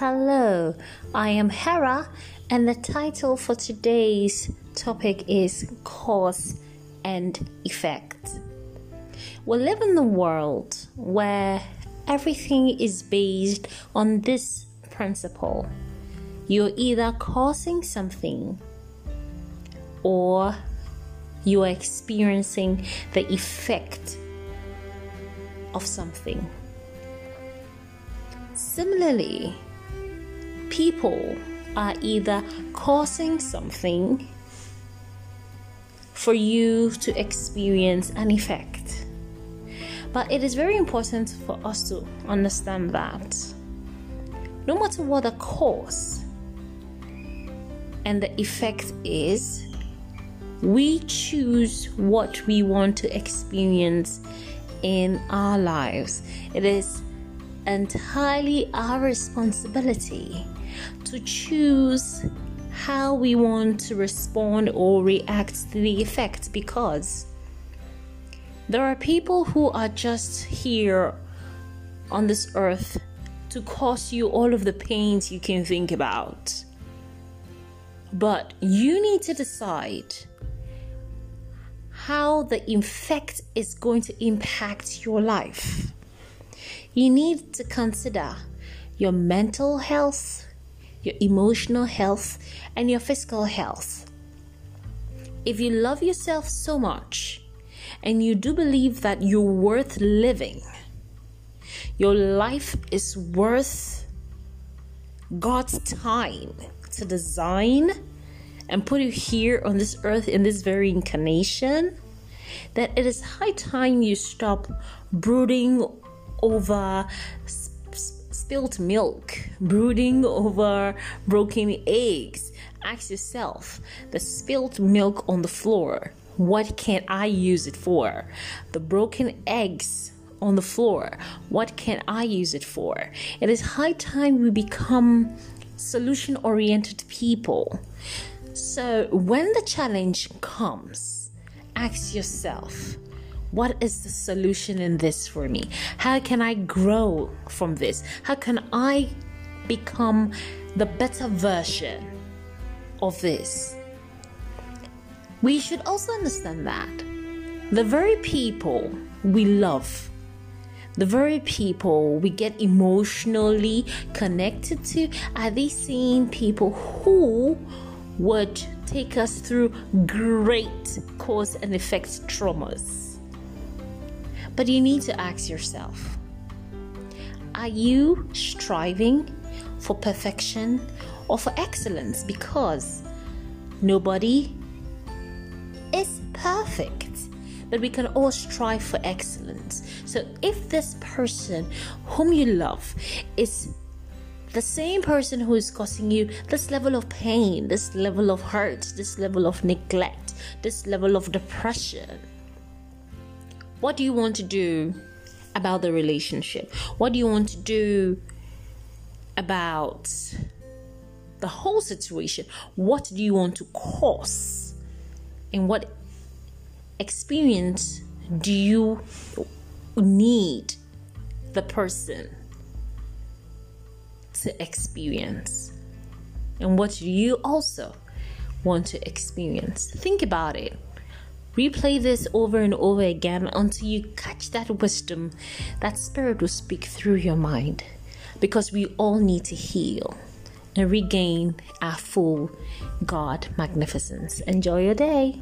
Hello, I am Hera, and the title for today's topic is Cause and Effect. We live in a world where everything is based on this principle you're either causing something or you are experiencing the effect of something. Similarly, people are either causing something for you to experience an effect. But it is very important for us to understand that no matter what the cause and the effect is, we choose what we want to experience in our lives. It is entirely our responsibility to choose how we want to respond or react to the effect because there are people who are just here on this earth to cause you all of the pains you can think about. But you need to decide how the effect is going to impact your life. You need to consider your mental health, your emotional health, and your physical health. If you love yourself so much and you do believe that you're worth living, your life is worth God's time to design and put you here on this earth in this very incarnation, that it is high time you stop brooding over spilled milk, brooding over broken eggs. Ask yourself the spilled milk on the floor, what can I use it for? The broken eggs on the floor, what can I use it for? It is high time we become solution oriented people. So, when the challenge comes, ask yourself, what is the solution in this for me? How can I grow from this? How can I become the better version of this? We should also understand that the very people we love, the very people we get emotionally connected to, are these same people who would take us through great cause and effect traumas? But you need to ask yourself are you striving for perfection or for excellence? Because nobody is perfect but we can all strive for excellence. So if this person whom you love is the same person who is causing you this level of pain, this level of hurt, this level of neglect, this level of depression, what do you want to do about the relationship? What do you want to do about the whole situation? What do you want to cause? And what experience do you need the person to experience? And what do you also want to experience? Think about it. Replay this over and over again until you catch that wisdom, that spirit will speak through your mind. Because we all need to heal and regain our full God magnificence. Enjoy your day.